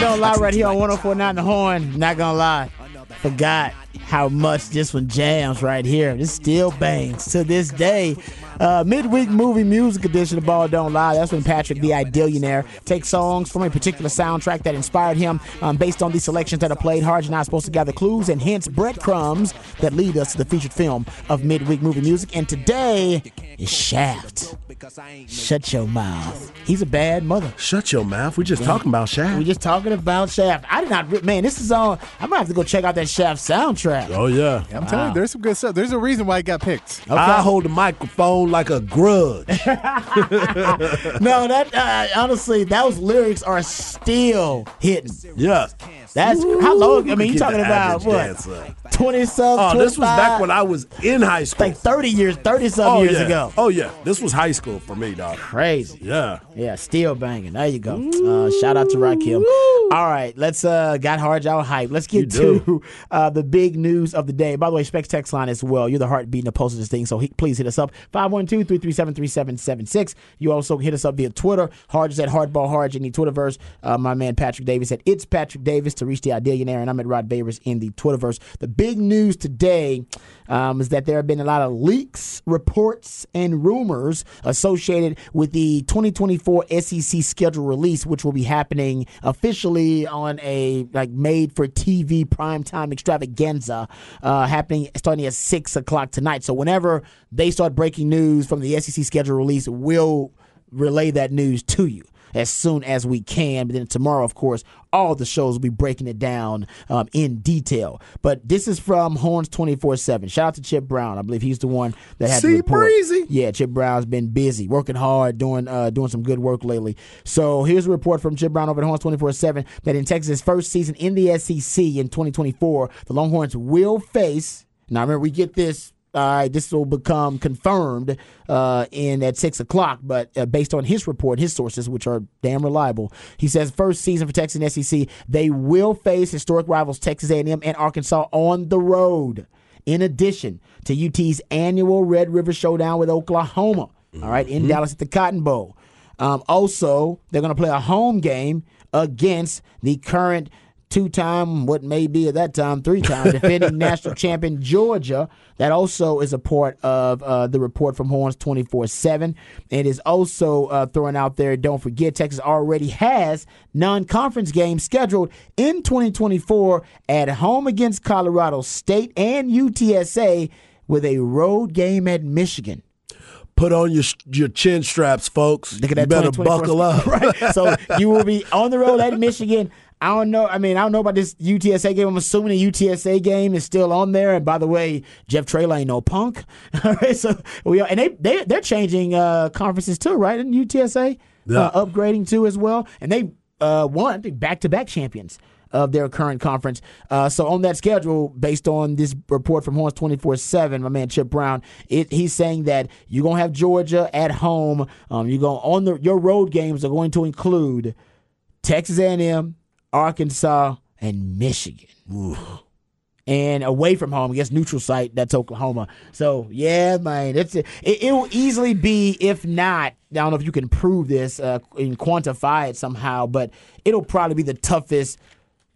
Don't Lie right here on 1049 The Horn. Not gonna lie. Forgot how much this one jams right here. This still bangs to this day. Uh, midweek movie music edition of Ball Don't Lie. That's when Patrick, the Idillionaire, takes songs from a particular soundtrack that inspired him um, based on the selections that are played. Hard and I are supposed to gather clues and hence breadcrumbs that lead us to the featured film of midweek movie music. And today is Shaft. Shut your mouth. He's a bad mother. Shut your mouth. We're just talking about Shaft. We're just talking about Shaft. I did not, re- man. This is on. I'm gonna have to go check out that Shaft soundtrack. Oh yeah. I'm telling you, there's some good stuff. There's a reason why it got picked. I hold the microphone like a grudge. No, that uh, honestly, those lyrics are still hitting. yeah. That's how long? I mean, you talking about what? Twenty some. Oh, this was back when I was in high school. like thirty years, thirty some oh, years yeah. ago. Oh yeah. This was high school for me, dog. Crazy. Yeah. Yeah, still banging. There you go. Uh, shout out to Rakim. All right, let's uh got hard y'all hype. Let's get to uh, the big news of the day. By the way, Specs text line as well. You're the heartbeat and the pulse of this thing, so he, please hit us up 512-337-3776. You also hit us up via Twitter. Hard is at Hardball Hard in the Twitterverse. Uh, my man Patrick Davis at It's Patrick Davis to reach the Idealionaire, and I'm at Rod Babers in the Twitterverse. The big news today um, is that there have been a lot of leaks, reports, and rumors associated with the 2024 SEC schedule release, which will be happening officially on a like made for TV primetime extravaganza, uh, happening starting at six o'clock tonight. So whenever they start breaking news from the SEC schedule release, we'll relay that news to you as soon as we can. But then tomorrow, of course, all the shows will be breaking it down um, in detail. But this is from Horns 24 7. Shout out to Chip Brown. I believe he's the one that had the See, report. Breezy. Yeah, Chip Brown's been busy, working hard, doing uh, doing some good work lately. So here's a report from Chip Brown over at Horns 24 7 that in Texas' first season in the SEC in 2024, the Longhorns will face. Now, remember, we get this all right, this will become confirmed uh, in at six o'clock. But uh, based on his report, his sources, which are damn reliable, he says first season for Texas and SEC, they will face historic rivals Texas A&M and Arkansas on the road. In addition to UT's annual Red River Showdown with Oklahoma, all right, in Dallas at the Cotton Bowl. Um, also, they're going to play a home game against the current two-time, what may be at that time, three-time defending national champion Georgia. That also is a part of uh, the report from Horns 24/7. It is also uh, throwing out there. Don't forget, Texas already has non-conference games scheduled in 2024 at home against Colorado State and UTSA, with a road game at Michigan. Put on your your chin straps, folks. Look at that you better buckle up. right. So you will be on the road at Michigan. I don't know. I mean, I don't know about this UTSA game. I'm assuming the UTSA game is still on there. And by the way, Jeff Traylor ain't no punk. All right, so we are, and they they they're changing uh, conferences too, right? In UTSA, Yeah. uh, upgrading too as well, and they uh, won back to back champions of their current conference. Uh, so on that schedule, based on this report from Horns 24-7, my man Chip Brown, it, he's saying that you're going to have Georgia at home. Um, you're going on the your road games are going to include Texas A&M, Arkansas, and Michigan. And away from home, I guess neutral site, that's Oklahoma. So yeah, man, it's it, it will easily be, if not, I don't know if you can prove this uh, and quantify it somehow, but it'll probably be the toughest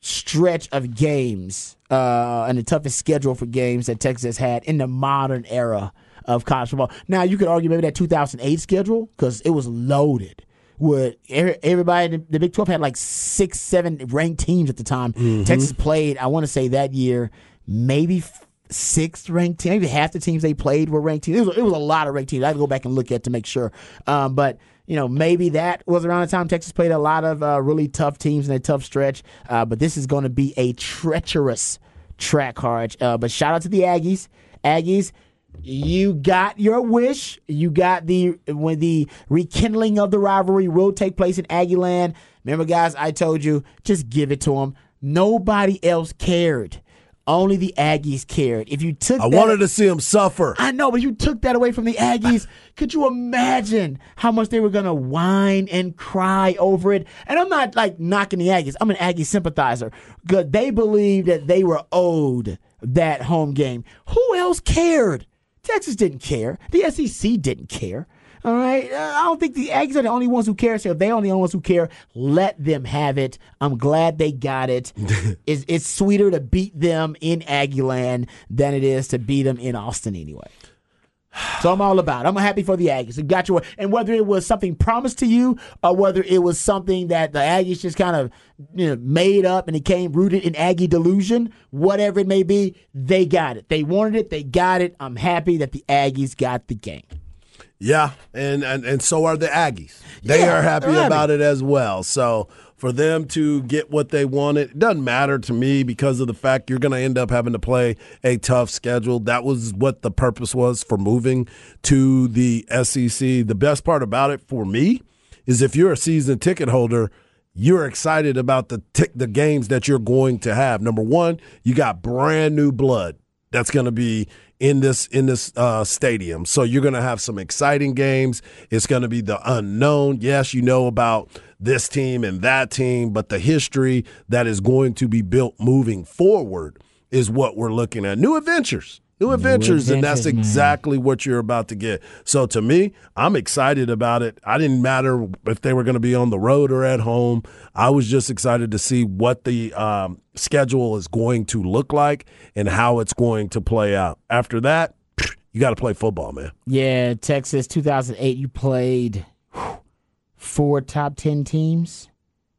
stretch of games uh, and the toughest schedule for games that Texas had in the modern era of college football. Now you could argue maybe that 2008 schedule because it was loaded. Every- everybody, the Big 12 had like six, seven ranked teams at the time. Texas played, I want to say that year, maybe sixth ranked team. Maybe half the teams they played were ranked teams. It was, it was a lot of ranked teams. I had to go back and look at to make sure. Um, but you know, maybe that was around the time Texas played a lot of uh, really tough teams in a tough stretch. Uh, but this is going to be a treacherous track hard. Uh, but shout out to the Aggies. Aggies, you got your wish. You got the when the rekindling of the rivalry will take place in Aggie Land. Remember, guys, I told you just give it to them. Nobody else cared. Only the Aggies cared. If you took I that- wanted to see them suffer. I know, but you took that away from the Aggies. Could you imagine how much they were going to whine and cry over it? And I'm not like knocking the Aggies. I'm an Aggie sympathizer. Good. They believed that they were owed that home game. Who else cared? Texas didn't care. The SEC didn't care. All right. Uh, I don't think the Aggies are the only ones who care. So if they're the only ones who care, let them have it. I'm glad they got it. it's, it's sweeter to beat them in Aggieland than it is to beat them in Austin anyway. So I'm all about. it. I'm happy for the Aggies. It got you, and whether it was something promised to you or whether it was something that the Aggies just kind of you know, made up and it came rooted in Aggie delusion, whatever it may be, they got it. They wanted it. They got it. I'm happy that the Aggies got the game. Yeah, and, and and so are the Aggies. They Yeah, are happy. about it as well. So for them to get what they wanted, it doesn't matter to me because of the fact you're going to end up having to play a tough schedule. That was what the purpose was for moving to the SEC. The best part about it for me is if you're a season ticket holder, you're excited about the tick the games that you're going to have. Number one, you got brand new blood that's going to be in this in this uh, stadium. So you're going to have some exciting games. It's going to be the unknown. Yes, you know about this team and that team, but the history that is going to be built moving forward is what we're looking at. New adventures. New adventures, and that's adventures, man. exactly what you're about to get. So to me, I'm excited about it. I didn't matter if they were going to be on the road or at home. I was just excited to see what the um, schedule is going to look like and how it's going to play out. After that, you got to play football, man. Yeah, Texas 2008. You played whew, four top ten teams.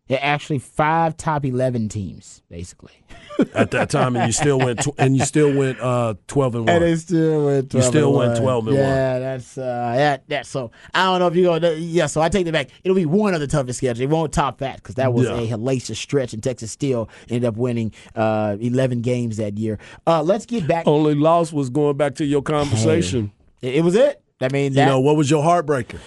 Yeah, actually five top eleven teams, basically. At that time, and you still went tw- and you still went uh, twelve and one. And they still went You still went 12 and one. yeah, that's uh, that that. So I don't know if you go. Yeah, so I take it back. It'll be one of the toughest schedules. It won't top that because that was Yeah. a hellacious stretch, and Texas still ended up winning uh, eleven games that year. Uh, let's get back. Only loss was going back to your conversation. It, it was it. I mean, that, You know what was your heartbreaker?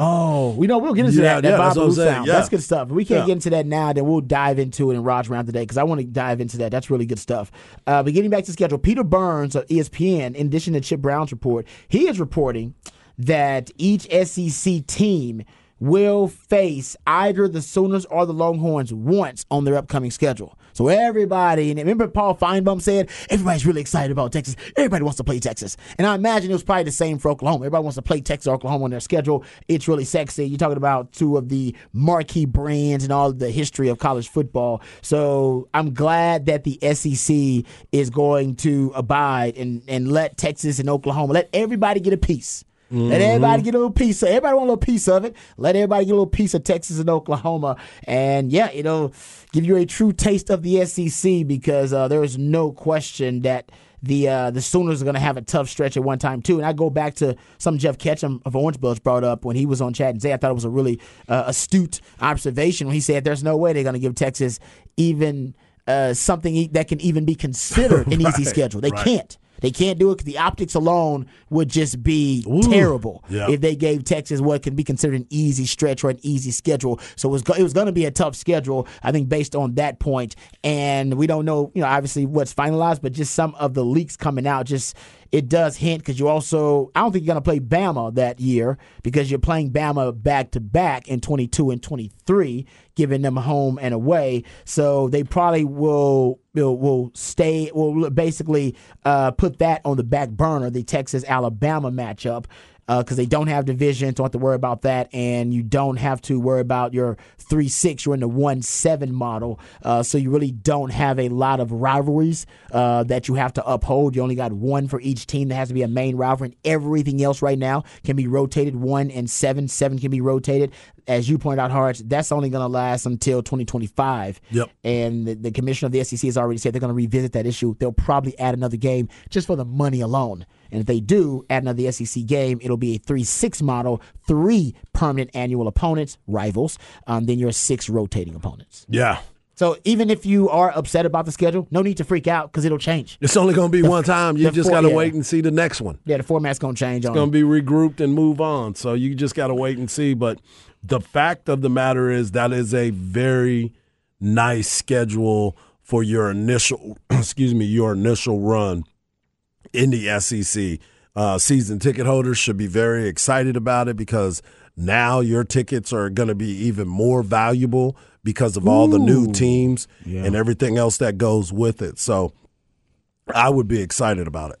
Oh, we know we'll get into Yeah, that. That yeah, Bob that's what I'm sound. yeah. That's good stuff. If we can't Yeah. get into that now, then we'll dive into it in Rod's rant today because I want to dive into that. That's really good stuff. Uh, but getting back to schedule, Peter Burns of ESPN, in addition to Chip Brown's report, he is reporting that each SEC team will face either the Sooners or the Longhorns once on their upcoming schedule. So everybody, and remember Paul Finebaum said, everybody's really excited about Texas. Everybody wants to play Texas. And I imagine it was probably the same for Oklahoma. Everybody wants to play Texas or Oklahoma on their schedule. It's really sexy. You're talking about two of the marquee brands and all the history of college football. So I'm glad that the SEC is going to abide and, and let Texas and Oklahoma, let everybody get a piece. Let everybody get a little piece. Of, everybody want a little piece of it. Let everybody get a little piece of Texas and Oklahoma, and yeah, it'll give you a true taste of the SEC because uh, there is no question that the uh, the Sooners are going to have a tough stretch at one time too. And I go back to some Jeff Ketchum of Orange Bloods brought up when he was on Chat and Say. I thought it was a really uh, astute observation when he said there's no way they're going to give Texas even uh, something that can even be considered an easy schedule. They right. can't. They can't do it 'cause the optics alone would just be terrible Yeah. if they gave Texas what can be considered an easy stretch or an easy schedule. So it was, it was going to be a tough schedule, I think, based on that point. And we don't know, you know, obviously what's finalized, but just some of the leaks coming out just it does hint because you also I don't think you're going to play Bama that year because you're playing Bama back to back in 22 and 23, giving them home and away. So they probably will will, will stay will basically uh, put that on the back burner, the Texas Alabama matchup. Because they don't have division, don't have to worry about that, and you don't have to worry about your three six. You're in the one seven model, uh, so you really don't have a lot of rivalries uh, that you have to uphold. You only got one for each team that has to be a main rivalry, and everything else right now can be rotated. One and seven, seven can be rotated. As you pointed out, Harge, that's only going to last until 2025. Yep. And the, the commissioner of the SEC has already said they're going to revisit that issue. They'll probably add another game just for the money alone. And if they do add another SEC game, it'll be a 3 6 model, three permanent annual opponents, rivals, um, then your six rotating opponents. Yeah. So even if you are upset about the schedule, no need to freak out because it'll change. It's only going to be one time. You just got to yeah. wait and see the next one. Yeah, the format's going to change It's going to be regrouped and move on. So you just got to wait and see. But the fact of the matter is that is a very nice schedule for your initial, excuse me, your initial run in the SEC. Uh, season ticket holders should be very excited about it because now your tickets are going to be even more valuable because of all the new teams and everything else that goes with it. So I would be excited about it.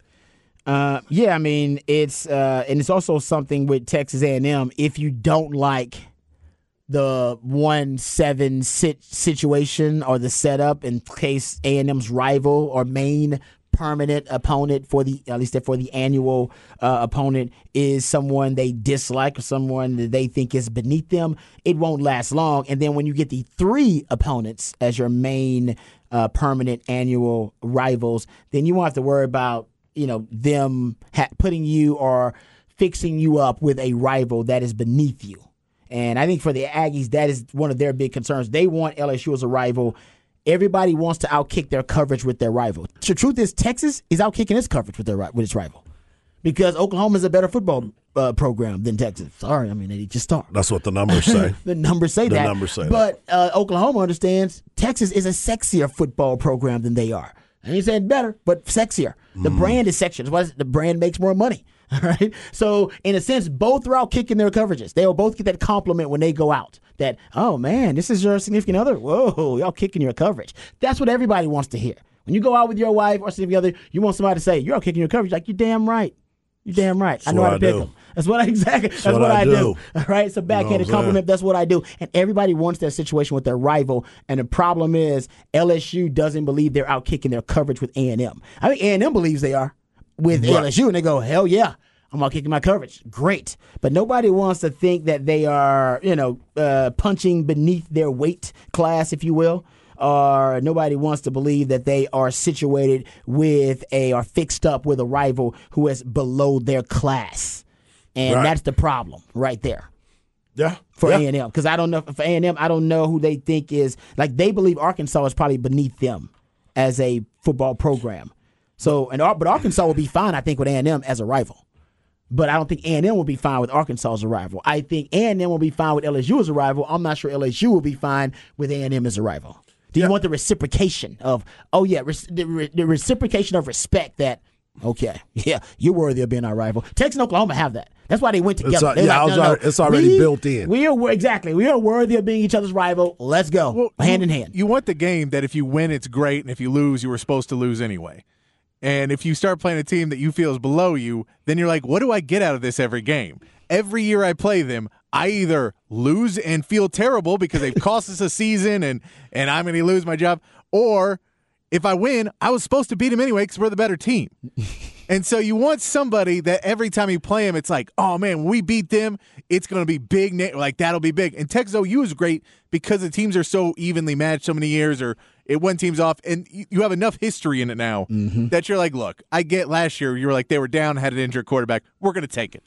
Uh, yeah, I mean it's uh, and it's also something with Texas A&M. If you don't like the one seven sit situation or the setup in case A&M's rival or main permanent opponent for the at least for the annual uh, opponent is someone they dislike or someone that they think is beneath them, it won't last long. And then when you get the three opponents as your main uh, permanent annual rivals, then you won't have to worry about you know them ha- putting you or fixing you up with a rival that is beneath you. And I think for the Aggies, that is one of their big concerns. They want LSU as a rival. Everybody wants to outkick their coverage with their rival. The truth is, Texas is outkicking its coverage with their with its rival because Oklahoma is a better football uh, program than Texas. Sorry, I mean they just are. That's what the numbers say. The numbers say The that. numbers say that. but uh, Oklahoma understands Texas is a sexier football program than they are. I ain't saying better, but sexier. The Mm. brand is sexier. That's why the brand makes more money. All right. So in a sense, both are out kicking their coverages. They will both get that compliment when they go out. That oh man, this is your significant other. Whoa, y'all kicking your coverage. That's what everybody wants to hear. When you go out with your wife or significant other, you want somebody to say you're out kicking your coverage. Like you're damn right. You're damn right. I know how to I pick do. them. That's what I exactly. That's, what what, I do. do. All right. It's a backhanded I'm saying? compliment. That's what I do. And everybody wants that situation with their rival. And the problem is LSU doesn't believe they're out kicking their coverage with A and. I think A and M believes they are with Right. LSU, and they go, hell yeah. I'm out kicking my coverage. Great. But nobody wants to think that they are, you know, uh, punching beneath their weight class, if you will. Or nobody wants to believe that they are situated with a or fixed up with a rival who is below their class. And Right. that's the problem right there Yeah. for yeah. A and M because I don't know for A and M. I don't know who they think is like they believe Arkansas is probably beneath them as a football program. So and but Arkansas will be fine, I think, with A and M as a rival. But I don't think A and M will be fine with Arkansas as a rival. I think A and M will be fine with LSU as a rival. I'm not sure LSU will be fine with A and M as a rival. Do you want the reciprocation of oh yeah, res- the, re- the reciprocation of respect that okay yeah you're worthy of being our rival. Texas and Oklahoma have that. That's why they went together. They're yeah, was already- it's already we- built in. We are exactly. We are worthy of being each other's rival. Let's go hand you, in hand. You want the game that if you win, it's great, and if you lose, you were supposed to lose anyway. And if you start playing a team that you feel is below you, then you're like, what do I get out of this every game? Every year I play them, I either lose and feel terrible because they've cost us a season and and I'm going to lose my job, or if I win, I was supposed to beat them anyway because we're the better team. And so you want somebody that every time you play them, it's like, oh man, we beat them, it's going to be big. na- Like that'll be big. And Texas OU is great because the teams are so evenly matched so many years, or it one team's off, and you, you have enough history in it now mm-hmm. that you're like, look, I get last year you were like they were down, had an injured quarterback. We're going to take it.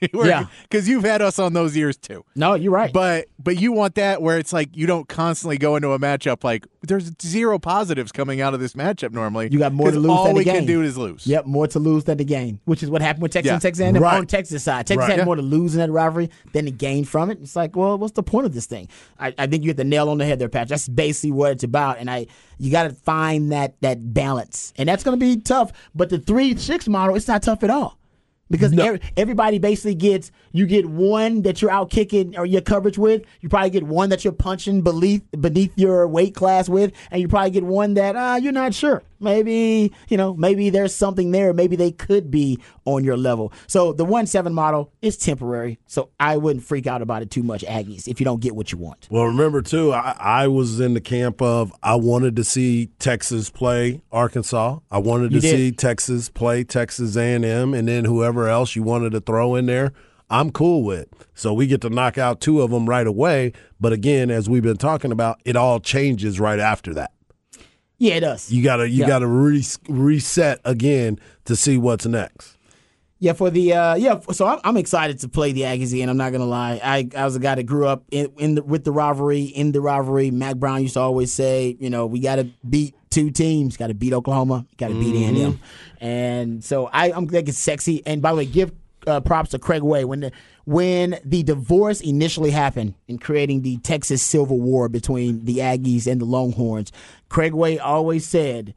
Yeah. because you've had us on those years too. No, you're right. But but you want that where it's like you don't constantly go into a matchup like there's zero positives coming out of this matchup normally. You got more to lose All we can do is lose. Yep, more to lose than to gain, which is what happened with Texas Yeah. and Texas Right. on Texas side. Texas Right. had Yeah. more to lose in that rivalry than to gain from it. It's like, well, what's the point of this thing? I, I think you hit the nail on the head there, Patch. That's basically what it's about, and I you got to find that that balance, and that's going to be tough. But the three six model, it's not tough at all. Because every, everybody basically gets you get one that you're out kicking or your coverage with. You probably get one that you're punching beneath beneath your weight class with, and you probably get one that uh, you're not sure. Maybe you know maybe there's something there. Maybe they could be on your level. So the one seven model is temporary. So I wouldn't freak out about it too much, Aggies, if you don't get what you want. Well, remember too, I, I was in the camp of I wanted to see Texas play Arkansas. I wanted You to did. see Texas play Texas A and M, and then whoever else you wanted to throw in there. I'm cool with. So we get to knock out two of them right away. But again, as we've been talking about, it all changes right after that. Yeah, it does. You gotta you Yeah. gotta re- reset again to see what's next. Yeah, for the uh, yeah. So I'm, I'm excited to play the Aggies again. I'm not gonna lie. I, I was a guy that grew up in, in the, with the rivalry. In the rivalry, Mack Brown used to always say, you know, we got to beat two teams. Got to beat Oklahoma. Got to beat A&M. And so I, I'm like it's sexy. And by the way, give uh, props to Craig Way when the when the divorce initially happened in creating the Texas Civil War between the Aggies and the Longhorns. Craig Way always said.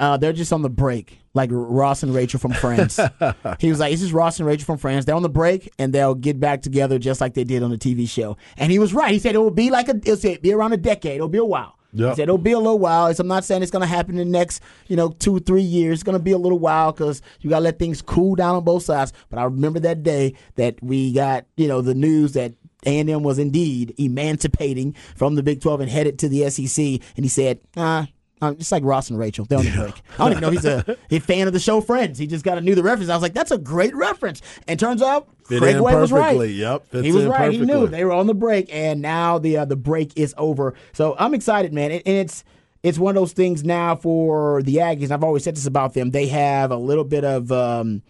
Uh, they're just on the break, like Ross and Rachel from Friends. he was like, "This is Ross and Rachel from Friends. They're on the break, and they'll get back together just like they did on the TV show." And he was right. He said it will be like a, it'll be around a decade. It'll be a while. He said it'll be a little while. I'm not saying it's going to happen in the next, you know, two three years. It's going to be a little while because you got to let things cool down on both sides. But I remember that day that we got, you know, the news that. A&M was indeed emancipating from the Big 12 and headed to the SEC. And he said, ah, um, just like Ross and Rachel, they're on the break. I don't even know if he's a, a fan of the show Friends. He just got a knew the reference. I was like, that's a great reference. And turns out Fit Craig was right. Yep, he was right. He knew they were on the break, and now the uh, the break is over. So I'm excited, man. And and it's it's one of those things now for the Aggies. I've always said this about them. They have a little bit of um,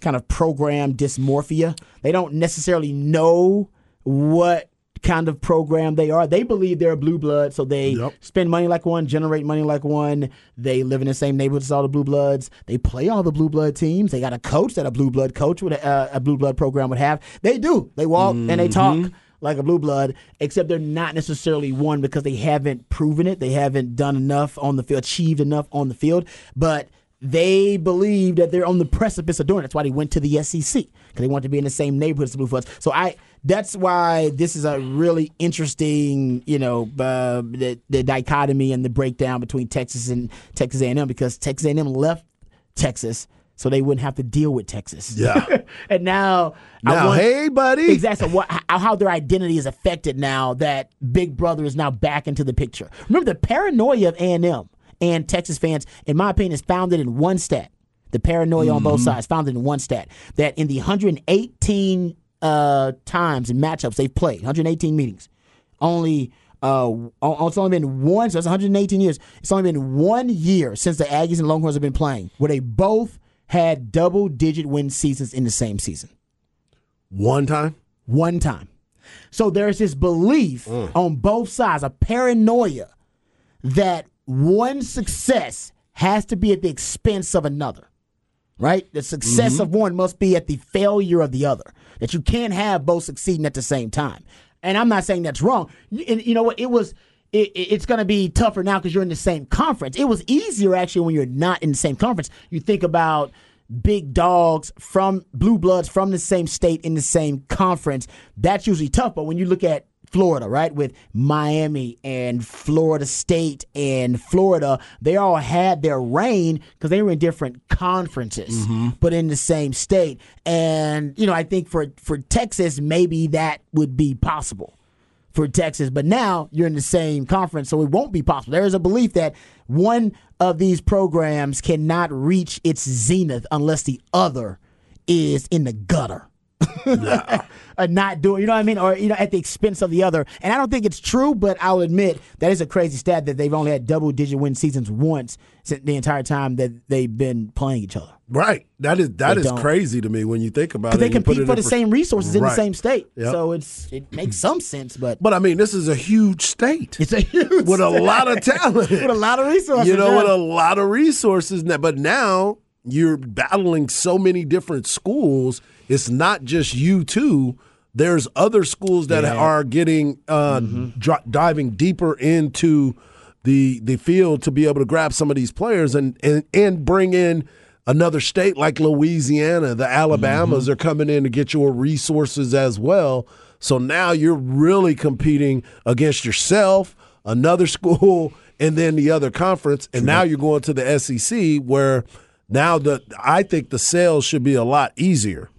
kind of program dysmorphia. They don't necessarily know what kind of program they are. They believe they're a blue blood, so they Yep. spend money like one, generate money like one. They live in the same neighborhood as all the blue bloods. They play all the blue blood teams. They got a coach that a blue blood coach would uh, a blue blood program would have. They do. They walk and they talk like a blue blood, except they're not necessarily one because they haven't proven it. They haven't done enough on the field, achieved enough on the field, but. They believe that they're on the precipice of doing it. That's why they went to the SEC because they want to be in the same neighborhood as the Blue Bloods. So I, that's why this is a really interesting, you know, uh, the, the dichotomy and the breakdown between Texas and Texas A&M because Texas A&M left Texas so they wouldn't have to deal with Texas. Yeah. and now, Now, want- hey, buddy. Exactly. What, how, how their identity is affected now that Big Brother is now back into the picture. Remember the paranoia of A&M and Texas fans, in my opinion, is founded in one stat. The paranoia on both sides founded in one stat that in the 118 uh, times in matchups they've played, 118 meetings, only uh, it's only been one. So it's 118 years. It's only been one year since the Aggies and Longhorns have been playing where they both had double-digit win seasons in the same season One time. one time. So there's this belief on both sides, a paranoia that one success has to be at the expense of another. Right? The success mm-hmm. of one must be at the failure of the other. That you can't have both succeeding at the same time. And I'm not saying that's wrong. And you know what? It was. It, it- it's going to be tougher now because you're in the same conference. It was easier actually when you're not in the same conference. You think about big dogs from blue bloods from the same state in the same conference. That's usually tough. But when you look at Florida, right, with Miami and Florida State and Florida, they all had their reign because they were in different conferences, mm-hmm. but in the same state. And you know, I think for for Texas, maybe that would be possible for Texas. But now you're in the same conference, so it won't be possible. There is a belief that one of these programs cannot reach its zenith unless the other is in the gutter. or not doing, you know what I mean, or you know, at the expense of the other. And I don't think it's true, but I'll admit that is a crazy stat that they've only had double-digit win seasons once since the entire time that they've been playing each other. Right. That is that They is don't. crazy to me when you think about it. Because they compete for the same resources in the same state, Yep. so it's it makes some sense. But But I mean, this is a huge state it's a huge with a lot of talent. with a lot of resources. you know, yeah. with a lot of resources. But now you're battling so many different schools. It's not just you two. There's other schools that Yeah. are getting uh, dri- diving deeper into the the field to be able to grab some of these players and and, and bring in another state like Louisiana. The Alabamas are coming in to get your resources as well. So now you're really competing against yourself, another school, and then the other conference, and now you're going to the SEC where now the I think the sales should be a lot easier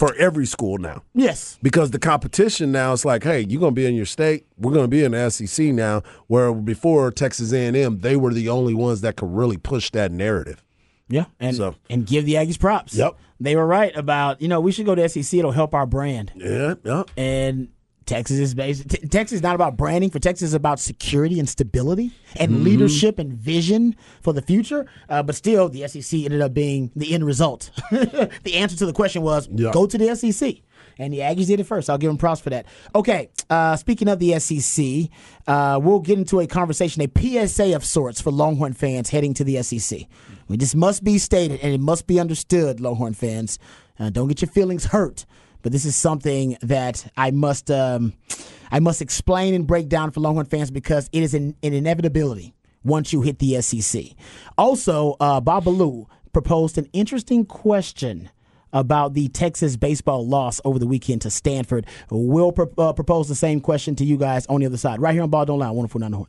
for every school now Yes. because the competition now is like, hey, you're going to be in your state. We're going to be in the SEC now. Where before Texas A&M, they were the only ones that could really push that narrative. Yeah, and So- and give the Aggies props. Yep. they were right about you know we should go to SEC. It'll help our brand. Yeah, yeah. And Texas is based. T- Texas is not about branding. For Texas, is about security and stability and Mm-hmm. leadership and vision for the future. Uh, but still, the SEC ended up being the end result. the answer to the question was Yeah. go to the SEC. And the Aggies did it first. I'll give them props for that. Okay, uh, speaking of the SEC, uh, we'll get into a conversation, a PSA of sorts for Longhorn fans heading to the SEC. I mean, this must be stated and it must be understood, Longhorn fans. Uh, don't get your feelings hurt, but this is something that I must um, I must explain and break down for Longhorn fans because it is an, an inevitability once you hit the SEC. Also, uh, Bob Ballou proposed an interesting question about the Texas baseball loss over the weekend to Stanford. We'll pro- uh, propose the same question to you guys on the other side, right here on Ball Don't Lie, 104.9 The Horn.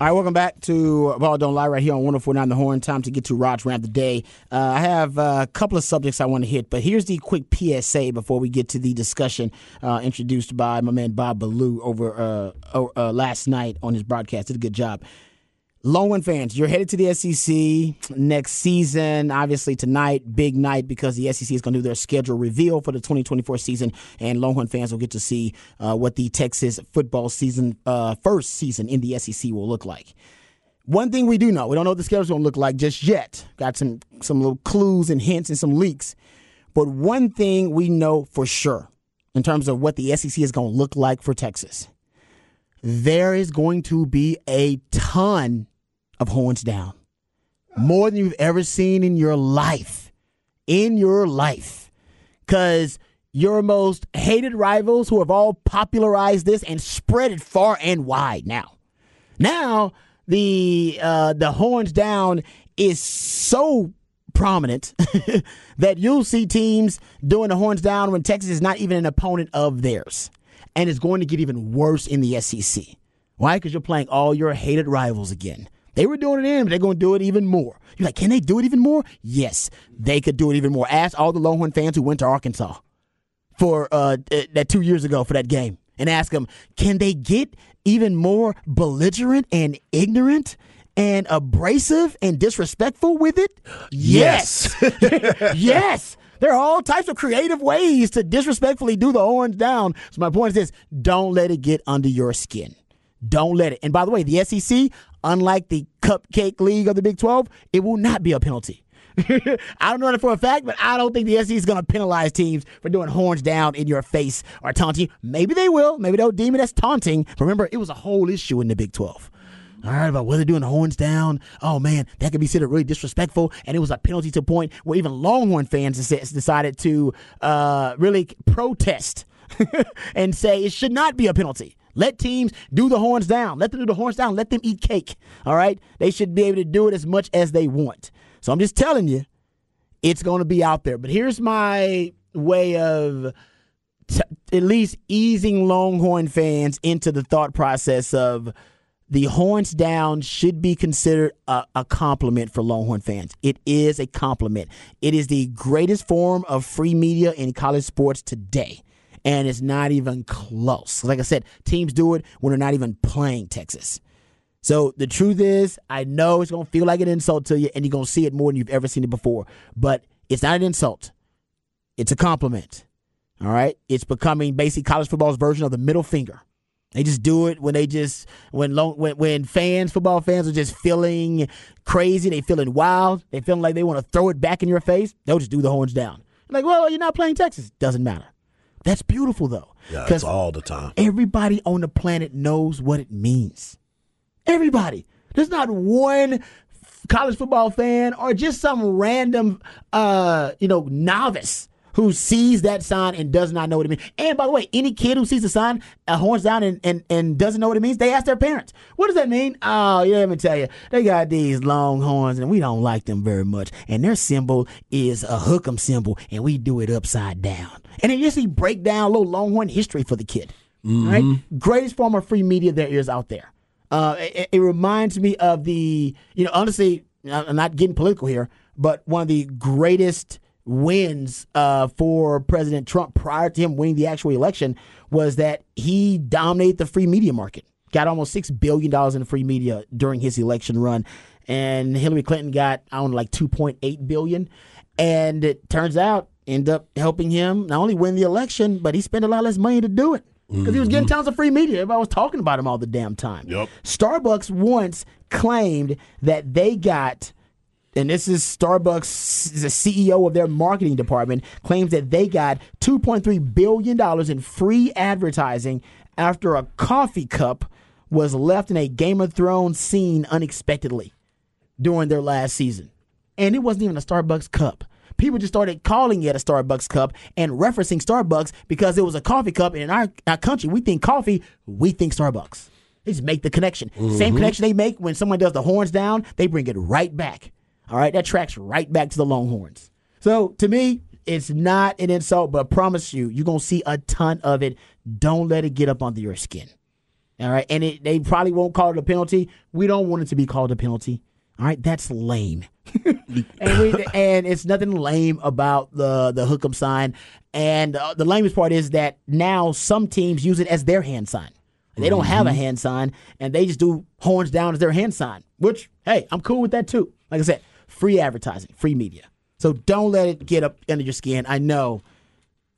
All right, welcome back to Ball Don't Lie right here on 1049 The Horn. Time to get to Rod's Rant the Day. Uh, I have uh, a couple of subjects I want to hit, but here's the quick PSA before we get to the discussion uh, introduced by my man Bob Ballou over uh, uh, last night on his broadcast. Did a good job. Longhorn fans, you're headed to the SEC next season. Obviously, tonight, big night because the SEC is going to do their schedule reveal for the 2024 season, and Longhorn fans will get to see uh, what the Texas football season, uh, first season in the SEC, will look like. One thing we do know, we don't know what the schedule's going to look like just yet. Got some some little clues and hints and some leaks, but one thing we know for sure in terms of what the SEC is going to look like for Texas there is going to be a ton of horns down. More than you've ever seen in your life. In your life. Because your most hated rivals who have all popularized this and spread it far and wide now. Now, the uh, the horns down is so prominent that you'll see teams doing the horns down when Texas is not even an opponent of theirs. And it's going to get even worse in the SEC. Why? Because you're playing all your hated rivals again. They were doing it in, but they're going to do it even more. You're like, can they do it even more? Yes, they could do it even more. Ask all the Longhorn fans who went to Arkansas for uh, that two years ago for that game and ask them, can they get even more belligerent and ignorant and abrasive and disrespectful with it? Yes. yes. There are all types of creative ways to disrespectfully do the horns down. So my point is this don't let it get under your skin. Don't let it. And by the way, the SEC, unlike the cupcake league of the Big 12, it will not be a penalty. I don't know that for a fact, but I don't think the SEC is going to penalize teams for doing horns down in your face or taunting. Maybe they will. Maybe they'll deem it as taunting. Remember, it was a whole issue in the Big 12. All right, about whether doing the horns down. Oh man, that could be considered really disrespectful, and it was a penalty to the point where even Longhorn fans decided to uh, really protest and say it should not be a penalty. Let teams do the horns down. Let them do the horns down. Let them eat cake. All right, they should be able to do it as much as they want. So I'm just telling you, it's going to be out there. But here's my way of t- at least easing Longhorn fans into the thought process of the horns down should be considered a, a compliment for Longhorn fans. It is a compliment. It is the greatest form of free media in college sports today. And it's not even close. Like I said, teams do it when they're not even playing Texas. So the truth is, I know it's going to feel like an insult to you, and you're going to see it more than you've ever seen it before. But it's not an insult, it's a compliment. All right? It's becoming basically college football's version of the middle finger. They just do it when they just when long, when when fans, football fans, are just feeling crazy. They feeling wild. They feeling like they want to throw it back in your face. They'll just do the horns down. Like, well, you're not playing Texas. Doesn't matter. That's beautiful though. Yeah, it's all the time. Everybody on the planet knows what it means. Everybody. There's not one college football fan or just some random, uh, you know, novice who sees that sign and does not know what it means. And by the way, any kid who sees the sign, uh, horns down, and, and, and doesn't know what it means, they ask their parents, What does that mean? Oh, yeah, let me tell you. They got these long horns, and we don't like them very much. And their symbol is a hook'em symbol, and we do it upside down. And then you see break down a little Longhorn history for the kid. Right? Greatest form of free media there is out there. Uh, it, it reminds me of the, you know, honestly, I'm not getting political here, but one of the greatest wins uh, for President Trump prior to him winning the actual election was that he dominated the free media market. Got almost six billion dollars in free media during his election run, and Hillary Clinton got I don't know like two point eight billion. And it turns out end up helping him not only win the election, but he spent a lot less money to do it because he was getting tons of free media. Everybody was talking about him all the damn time. Yep. Starbucks once claimed that they got, and this is Starbucks, the CEO of their marketing department, claims that they got $2.3 billion in free advertising after a coffee cup was left in a Game of Thrones scene unexpectedly during their last season. And it wasn't even a Starbucks cup. People just started calling it a Starbucks cup and referencing Starbucks because it was a coffee cup. And in our, our country, we think coffee, we think Starbucks. They just make the connection. Same mm-hmm. connection they make when someone does the horns down, they bring it right back. All right, that tracks right back to the Longhorns. So to me, it's not an insult, but I promise you, you're gonna see a ton of it. Don't let it get up under your skin. All right, and it, they probably won't call it a penalty. We don't want it to be called a penalty. All right, that's lame. and, we, and it's nothing lame about the the hook'em sign. And uh, the lamest part is that now some teams use it as their hand sign. They don't have a hand sign, and they just do horns down as their hand sign. Which, hey, I'm cool with that too. Like I said, free advertising, free media. So don't let it get up under your skin. I know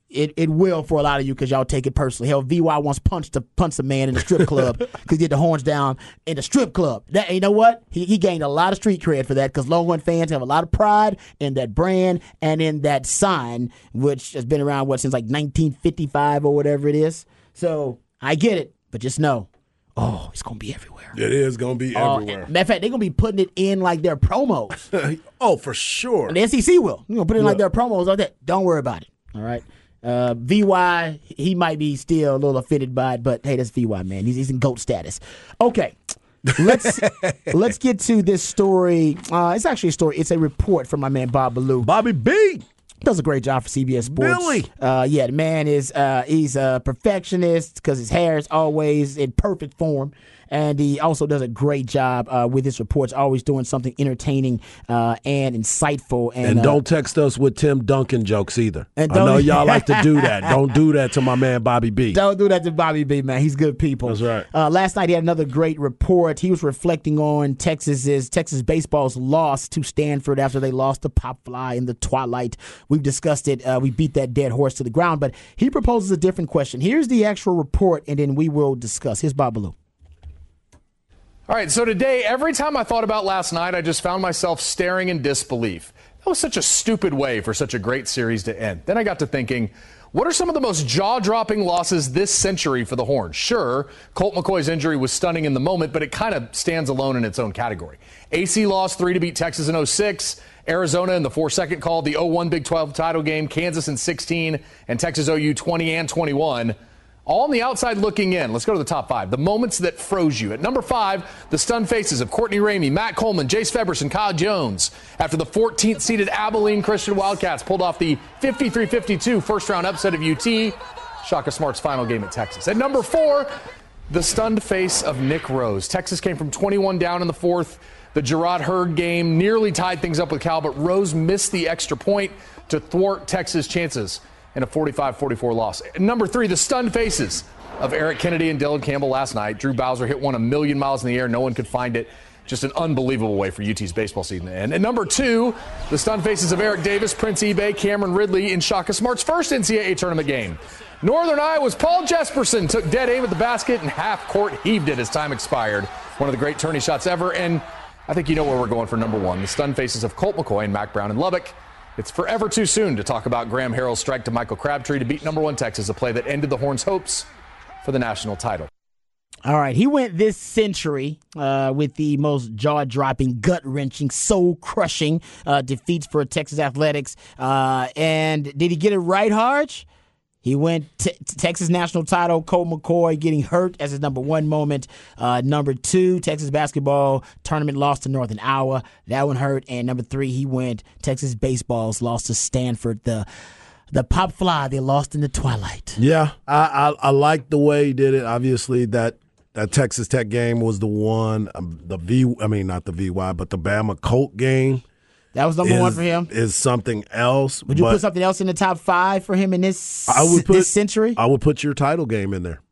it, it will for a lot of you because y'all take it personally. Hell, VY once punched a punched a man in the strip club because he had the horns down in the strip club. That you know what? He, he gained a lot of street cred for that because Longhorn fans have a lot of pride in that brand and in that sign, which has been around what since like 1955 or whatever it is. So I get it, but just know, oh, it's gonna be everywhere. It is going to be Oh, everywhere. matter of fact, they're gonna be putting it in like their promos. oh, for sure. And the SEC will. You know, put it in like their promos like that. Don't worry about it. All right. Uh, VY, he might be still a little offended by it, but hey, that's VY, man. He's, he's in GOAT status. Okay. let's let's get to this story. Uh, it's actually a story. It's a report from my man Bob Ballou. Bobby B. Does a great job for CBS Sports. Billy. Uh, yeah, the man is uh, he's a perfectionist because his hair is always in perfect form, and he also does a great job uh, with his reports, always doing something entertaining uh, and insightful. And, And uh, don't text us with Tim Duncan jokes either. And I know y'all like to do that. Don't do that to my man Bobby B. Don't do that to Bobby B, man. He's good people. That's right. Uh, last night he had another great report. He was reflecting on Texas's Texas baseball's loss to Stanford after they lost to Pop Fly in the twilight. We've discussed it. Uh, we beat that dead horse to the ground, but he proposes a different question. Here's the actual report, and then we will discuss. Here's Bob Ballou. All right, so today, every time I thought about last night, I just found myself staring in disbelief. That was such a stupid way for such a great series to end. Then I got to thinking, what are some of the most jaw dropping losses this century for the Horns? Sure, Colt McCoy's injury was stunning in the moment, but it kind of stands alone in its own category. AC lost three to beat Texas in 06, Arizona in the four second call, the 01 Big 12 title game, Kansas in 16, and Texas OU 20 and 21. All on the outside looking in. Let's go to the top five. The moments that froze you. At number five, the stunned faces of Courtney Ramey, Matt Coleman, Jace Feberson, Kyle Jones. After the 14th seeded Abilene Christian Wildcats pulled off the 53 52 first round upset of UT. Shaka Smart's final game at Texas. At number four, the stunned face of Nick Rose. Texas came from 21 down in the fourth. The Jerrod Heard game nearly tied things up with Cal, but Rose missed the extra point to thwart Texas' chances in a 45 44 loss. Number three, the stunned faces of Eric Kennedy and Dylan Campbell last night. Drew Bowser hit one a million miles in the air. No one could find it. Just an unbelievable way for UT's baseball season to end. And number two, the stunned faces of Eric Davis, Prince Ibeh, Cameron Ridley in Shaka Smart's first NCAA tournament game. Northern Iowa's Paul Jesperson took dead aim at the basket and half court heaved it as time expired. One of the great tourney shots ever. And I think you know where we're going for number one. The stunned faces of Colt McCoy and Mack Brown in Lubbock. It's forever too soon to talk about Graham Harrell's strike to Michael Crabtree to beat number one Texas, a play that ended the Horns' hopes for the national title. All right, he went this century uh, with the most jaw-dropping, gut-wrenching, soul-crushing uh, defeats for Texas athletics. Uh, and did he get it right, Harge? He went t- Texas national title. Colt McCoy getting hurt as his number one moment. Uh, number two, Texas basketball tournament lost to Northern Iowa. That one hurt. And number three, he went Texas baseball's lost to Stanford. The the pop fly they lost in the twilight. Yeah, I, I I like the way he did it. Obviously, that that Texas Tech game was the one. Um, the V, I mean not the VY, but the Bama Colt game. That was number is, one for him. Is something else. Would you put something else in the top five for him in this? I would put, this century. I would put your title game in there.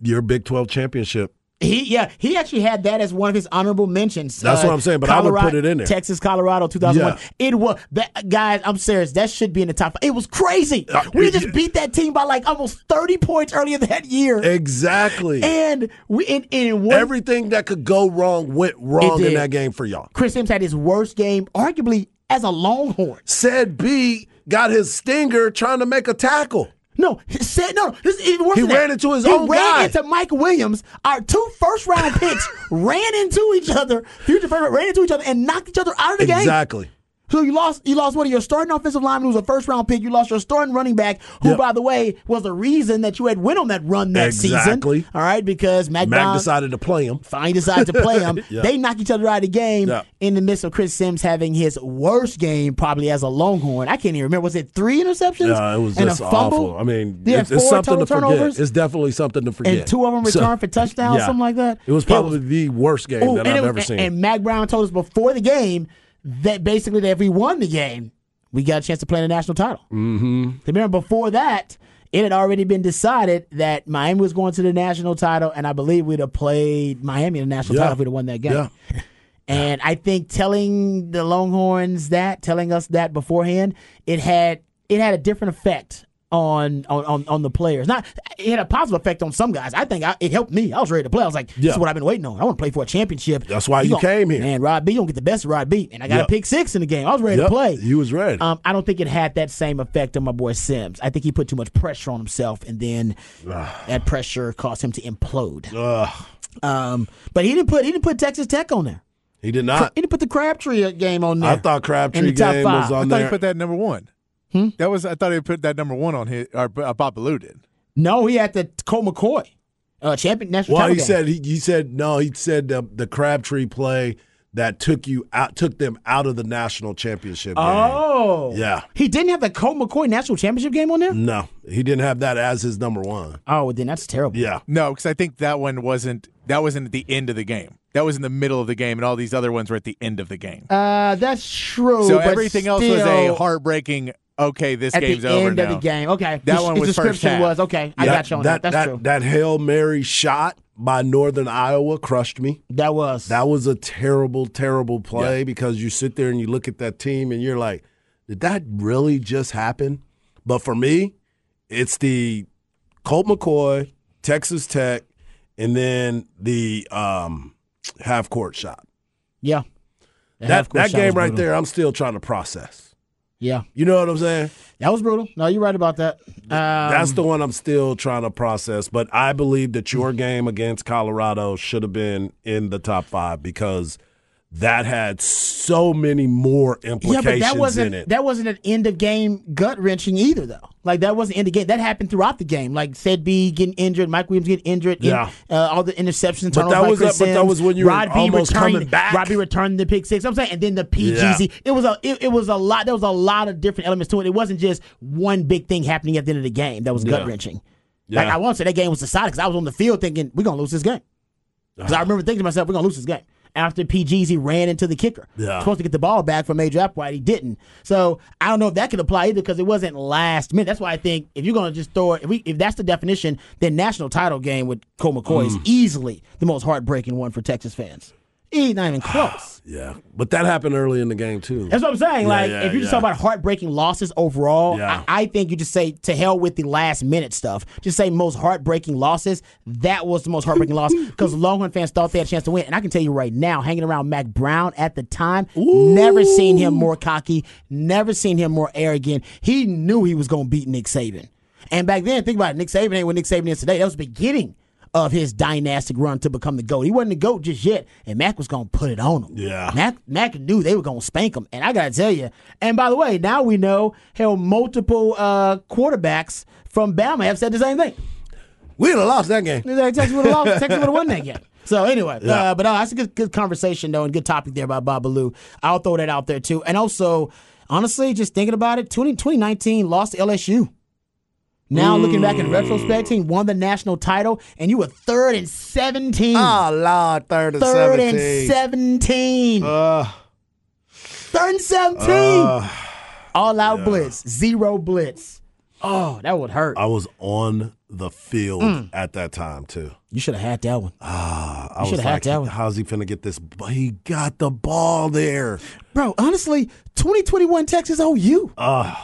Your Big Twelve championship. He yeah he actually had that as one of his honorable mentions. That's uh, what I'm saying, but Colorado, I would put it in there. Texas, Colorado, 2001. Yeah. It was that guys. I'm serious. That should be in the top. five. It was crazy. Uh, we just beat that team by like almost 30 points earlier that year. Exactly. And we in, in one, everything that could go wrong went wrong in that game for y'all. Chris Simms had his worst game, arguably as a Longhorn. Said B got his stinger trying to make a tackle. No, he said no. This is even worse He than that. ran into his he own He ran guy. into Mike Williams. Our two first round picks ran into each other. Future first ran into each other and knocked each other out of the game. Exactly. So you lost. You lost one of your starting offensive lineman who was a first round pick. You lost your starting running back, who, Yep. by the way, was the reason that you had went on that run that Exactly. season. All right, because Mack, Mack Brown decided to play him. finally decided to play him. Yeah. They knock each other out of the game Yeah. in the midst of Chris Simms having his worst game probably as a Longhorn. I can't even remember. Was it three interceptions? Yeah, it was and just a fumble? awful. I mean, had it's, it's something to total forget. turnovers? It's definitely something to forget. and two of them So- returned for touchdowns, Yeah. something like that. It was It probably the worst game Ooh, that I've ever seen. And Mack Brown told us before the game that basically that if we won the game, we got a chance to play in the national title. mm-hmm. Remember, before that, it had already been decided that Miami was going to the national title, and I believe we'd have played Miami in the national Yeah. title if we'd have won that game. Yeah. And I think telling the Longhorns that, telling us that beforehand, it had it had a different effect on on on, on the players. Not it had a positive effect on some guys. I think I, it helped me. I was ready to play. I was like, this is what I've been waiting on. I want to play for a championship. That's why you gon- came here. Man, Rod B, you don't get the best of Rod B. And I got Yep. a pick six in the game. I was ready to play. You was ready. Um, I don't think it had that same effect on my boy Simms. I think he put too much pressure on himself, and then that pressure caused him to implode. Ugh. Um, but he didn't put he didn't put Texas Tech on there. he did not. He didn't put the Crabtree game on there. I thought Crabtree the top game five. was I on thought he put that number one. Hmm? That was I thought he put that number one on his or uh, Bob Ballou did. No, he had the Colt McCoy, uh, champion national championship. well, title he game. said he, he said no. He said the, the Crabtree play that took you out, took them out of the national championship game. Oh, Yeah. He didn't have the Colt McCoy national championship game on there. No, he didn't have that as his number one. Oh, well, then that's terrible. Yeah. No, because I think that one wasn't that wasn't at the end of the game. That was in the middle of the game, and all these other ones were at the end of the game. Uh, that's true. so but everything else was a heartbreaking. Okay, this at game's the over end now. of the game. Okay, That one was first description half. was okay. I got you on that. That's that, true. That hail mary shot by Northern Iowa crushed me. that was That was a terrible, terrible play because you sit there and you look at that team and you're like, did that really just happen? But for me, it's the Colt McCoy, Texas Tech, and then the um, half court shot. yeah. The That that shot game was right brutal. there, I'm still trying to process. Yeah, You know what I'm saying? that was brutal. No, you're right about that. Um, That's the one I'm still trying to process. But I believe that your game against Colorado should have been in the top five because that had so many more yeah, implications but that wasn't in it. that wasn't an end of game gut wrenching either though. Like that wasn't end of game. That happened throughout the game. Like said B getting injured, Mike Williams getting injured. in- Yeah. uh, all the interceptions But that was that- but that was when you were B almost returned, coming back. Rod B returned the pick six. I'm saying, and then the PGZ. It was a it, it was a lot. There was a lot of different elements to it. It wasn't just one big thing happening at the end of the game. That was gut wrenching. Like Yeah. I won't say that game was decided because I was on the field thinking we're gonna lose this game. Because I remember thinking to myself, we're gonna lose this game. After PGZ ran into the kicker, Yeah. supposed to get the ball back from Major Applewhite, he didn't. So I don't know if that could apply either because it wasn't last minute. That's why I think if you're gonna just throw it, if, we, if that's the definition, then national title game with Colt McCoy Mm. is easily the most heartbreaking one for Texas fans. He's not even ah, close. yeah, but that happened early in the game too. That's what I'm saying. Yeah, like, yeah, if you just yeah. talk about heartbreaking losses overall, Yeah. I, I think you just say to hell with the last minute stuff. Just say most heartbreaking losses. That was the most heartbreaking loss because Longhorn fans thought they had a chance to win. And I can tell you right now, hanging around Mack Brown at the time, never seen him more cocky, never seen him more arrogant. He knew he was going to beat Nick Saban. And back then, think about it, Nick Saban ain't what Nick Saban is today. That was the beginning of his dynastic run to become the GOAT. He wasn't the GOAT just yet, and Mack was going to put it on him. Yeah. Mack, Mack knew they were going to spank him. And I got to tell you, and by the way, now we know how multiple uh, quarterbacks from Bama have said the same thing. We'd have lost that game. Texas would have lost. Texas would have won that game. So anyway, Yeah. uh, but uh, that's a good, good conversation though, and good topic there by Bob. I'll throw that out there too. And also, honestly, just thinking about it, 20, 2019 lost to LSU. Now looking back in retrospect, team won the national title, and you were third and seventeen. Oh, Lord, third and third 17. and seventeen. Uh, third and seventeen. uh, All out blitz, zero blitz. Oh, that would hurt. I was on the field Mm. at that time, too. You should have had that one. Ah, I You was shoulda had like, that one. how's he finna get this? But he got the ball there. Bro, honestly, 2021 Texas OU. Uh,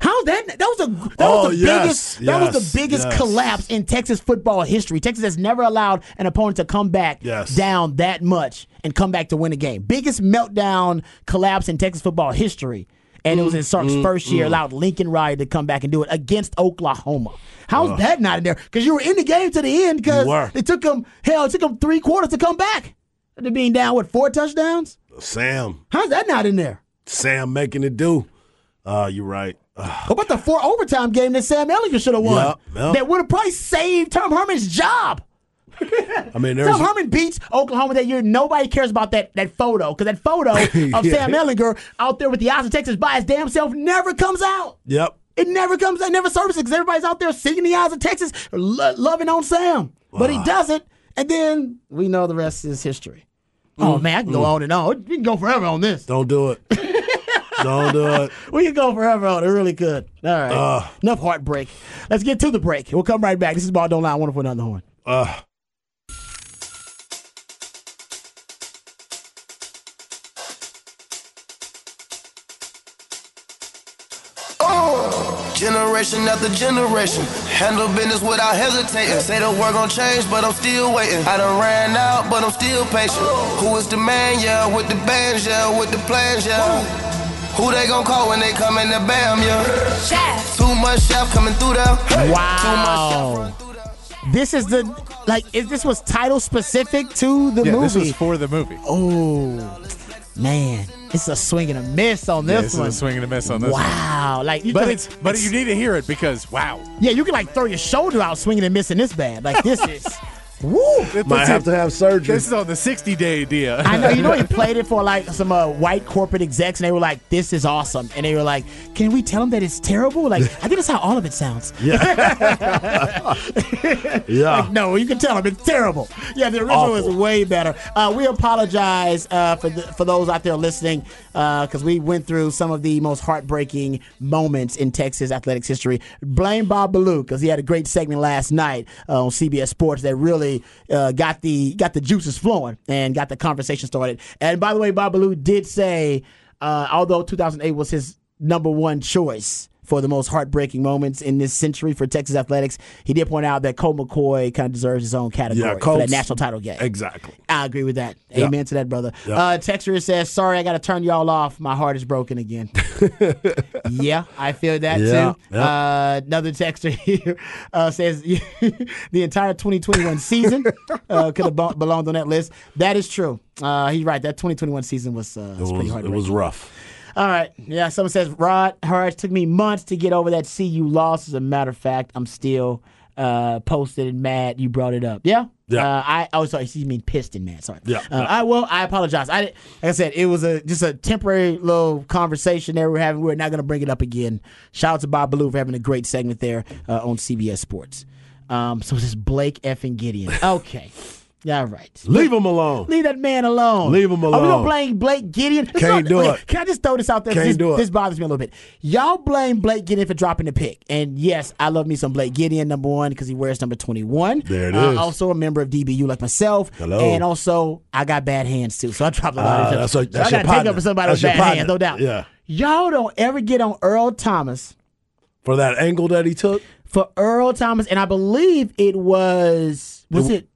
How's that? That was a that Oh, was the yes, biggest that was the biggest yes. collapse in Texas football history. Texas has never allowed an opponent to come back Yes. down that much and come back to win a game. Biggest meltdown collapse in Texas football history. And it was in Sark's mm, first year, mm. allowed Lincoln Riley to come back and do it against Oklahoma. How's that not in there? Because you were in the game to the end. Because it took them hell, it took them three quarters to come back. After being down with four touchdowns. Sam, How's that not in there? Sam making it do. Uh, you're right. What about the four overtime game that Sam Ehlinger should have won? Yep, yep. That would have probably saved Tom Herman's job. I mean, there's Tom Herman beats Oklahoma that year. Nobody cares about that that photo because that photo of Yeah. Sam Ehlinger out there with the eyes of Texas by his damn self never comes out. Yep. It never comes out, never surfaces because everybody's out there singing the eyes of Texas, lo- loving on Sam. But he doesn't. And then we know the rest is history. Oh, Mm, man, I can go mm. on and on. We can go forever on this. Don't do it. Don't do it. We can go forever on it. Really could. All right. Uh. Enough heartbreak. Let's get to the break. We'll come right back. This is Ball Don't Lie. Wonderful on the horn. Uh, Generation after generation, handle business without hesitating. Say the world gon' change, but I'm still waiting. I done ran out, but I'm still patient. Who is the man? Yeah, with the bands, yeah, with the plans, yeah. Who they gon' call when they come in the bam, yeah? Chef. Too much chef coming through there. Too much Wow. This is the like. If this was title specific to the yeah, movie, this was for the movie. oh man, it's a swing and a miss on Yeah, this this one. is a swing and a miss on this one. Wow, like you But it's but you need to hear it because wow. yeah, you can like throw your shoulder out swinging and missing this bad. Like this is, woo. might have to have surgery. This is on the 60 day idea. I know. You know, he played it for like some uh, white corporate execs, and they were like, "This is awesome," and they were like, "Can we tell them that it's terrible?" Like, I think that's how all of it sounds. Yeah. Like, no, you can tell them it's terrible. Yeah, the original is way better. Uh, we apologize uh, for the, for those out there listening because we went through some of the most heartbreaking moments in Texas athletics history. Blame Bob Ballou because he had a great segment last night uh, on CBS Sports that really uh, got the got the juices flowing and got the conversation started. And by the way, Bob Ballou did say, uh, although 2008 was his number one choice for the most heartbreaking moments in this century for Texas athletics. He did point out that Colt McCoy kind of deserves his own category Yeah, for that national title game. Exactly. I agree with that. Yeah. Amen to that, brother. Yeah. Uh, Texter says, "Sorry, I got to turn y'all off. My heart is broken again." yeah, I feel that Yeah, too. Uh, another texter here uh, says the entire 2021 season uh, could have belonged on that list. That is true. Uh, he's right. That 2021 season was, uh, It was pretty hard. it was rough. All right. Yeah, someone says, Rod Hurts took me months to get over that CU loss. As a matter of fact, I'm still uh, posted and mad you brought it up. Yeah? Yeah. Uh, I oh sorry, you mean pissed and mad. Sorry. Yeah, Uh. I well, I apologize. I like I said, it was a just a temporary little conversation there we're having. We're not going to bring it up again. Shout out to Bob Ballou for having a great segment there uh, on CBS Sports. Um, so this is Blake effing Gideon. Okay. Yeah, right. Leave him alone. Leave that man alone. Leave him alone. Are we gonna blame Blake Gideon? Let's Can't do wait, it. Can I just throw this out there? Can't this, do it. this bothers me a little bit. Y'all blame Blake Gideon for dropping the pick, and yes, I love me some Blake Gideon, number one, because he wears number twenty-one. There it uh, is. Also a member of DBU like myself. Hello. And also I got bad hands too, so I dropped a lot Ah, of that's so a- that's I gotta take up for somebody That's with bad partner. hands, no doubt. Yeah. Y'all don't ever get on Earl Thomas For that angle that he took? for Earl Thomas, and I believe it was was it.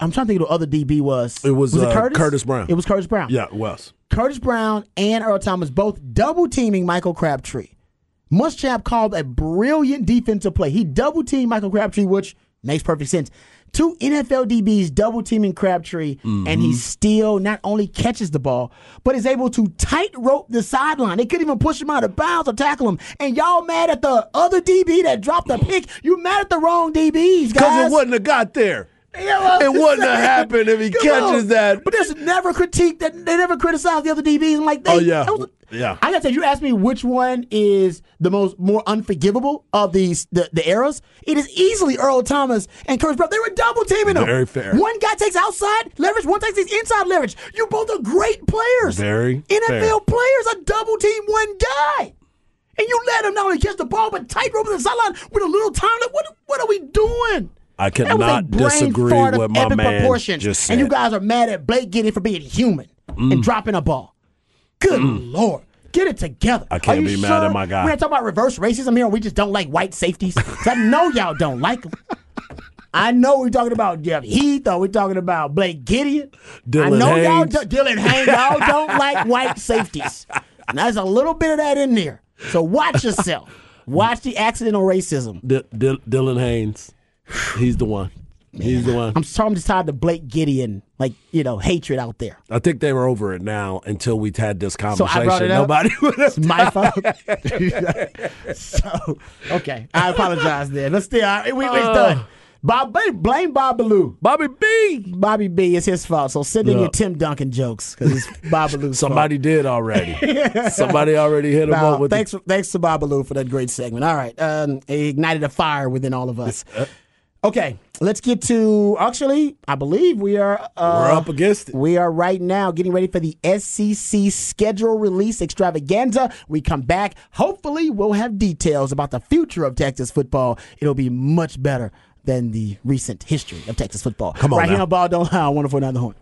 I'm trying to think of the other DB was. It was, uh, Curtis? Curtis Brown. It was Curtis Brown. Yeah, it was. Curtis Brown and Earl Thomas both double teaming Michael Crabtree. Muschamp called a brilliant defensive play. He double teamed Michael Crabtree, which makes perfect sense. two NFL DBs double teaming Crabtree, and he still not only catches the ball, but is able to tightrope the sideline. They couldn't even push him out of bounds or tackle him. And y'all mad at the other DB that dropped the pick? You mad at the wrong DBs, guys? Because it wouldn't have got there. It wouldn't have happened if he Come catches on. that. But there's never critique that they never criticize the other DBs. I'm like, they, Oh, yeah. was- Yeah. I gotta say, you asked me which one is the most more unforgivable of these the, the eras. It is easily Earl Thomas and Curtis Brown. They were double teaming them. Very fair. One guy takes outside leverage, one takes inside leverage. You both are great players. Very NFL fair. players are double team one guy. And you let him not only catch the ball, but tightrope the sideline with a little time. Like, what, what are we doing? I That was a cannot disagree with my man proportions. just said. And you guys are mad at Blake Gideon for being human and mm. dropping a ball. Good mm. lord. Get it together. I can't be mad at my guy. We're not talking about reverse racism here. We just don't like white safeties. I know y'all don't like them. I know we're talking about Jeff Heath or we're talking about Blake Gideon. I Dylan know y'all Haines. do, Dylan Haines. Y'all don't like white safeties. And there's a little bit of that in there. So watch yourself. Watch the accidental racism. D- D- Dylan Haines. He's the one. He's the one. I'm I'm just tired of Blake Gideon, like, you know, hatred out there. I think they were over it now until we had this So conversation. I brought it up. Nobody would have. It's my fault. so okay, I apologize there. But still, I- we, it's done. Bob, blame Bob. Bobby B. Bobby B. It's his fault. So send in Yeah. your Tim Duncan jokes because it's Bob Somebody did already. Somebody already hit him fault. up with thanks, for, thanks to Bob for that great segment. All right, um, it ignited a fire within all of us. Okay, let's get to. Actually, I believe we are. Uh, We're up against it. We are right now getting ready for the SEC schedule release extravaganza. We come back. Hopefully, we'll have details about the future of Texas football. It'll be much better than the recent history of Texas football. Come on right here on Ball Don't Lie, on 104.9 The Horn.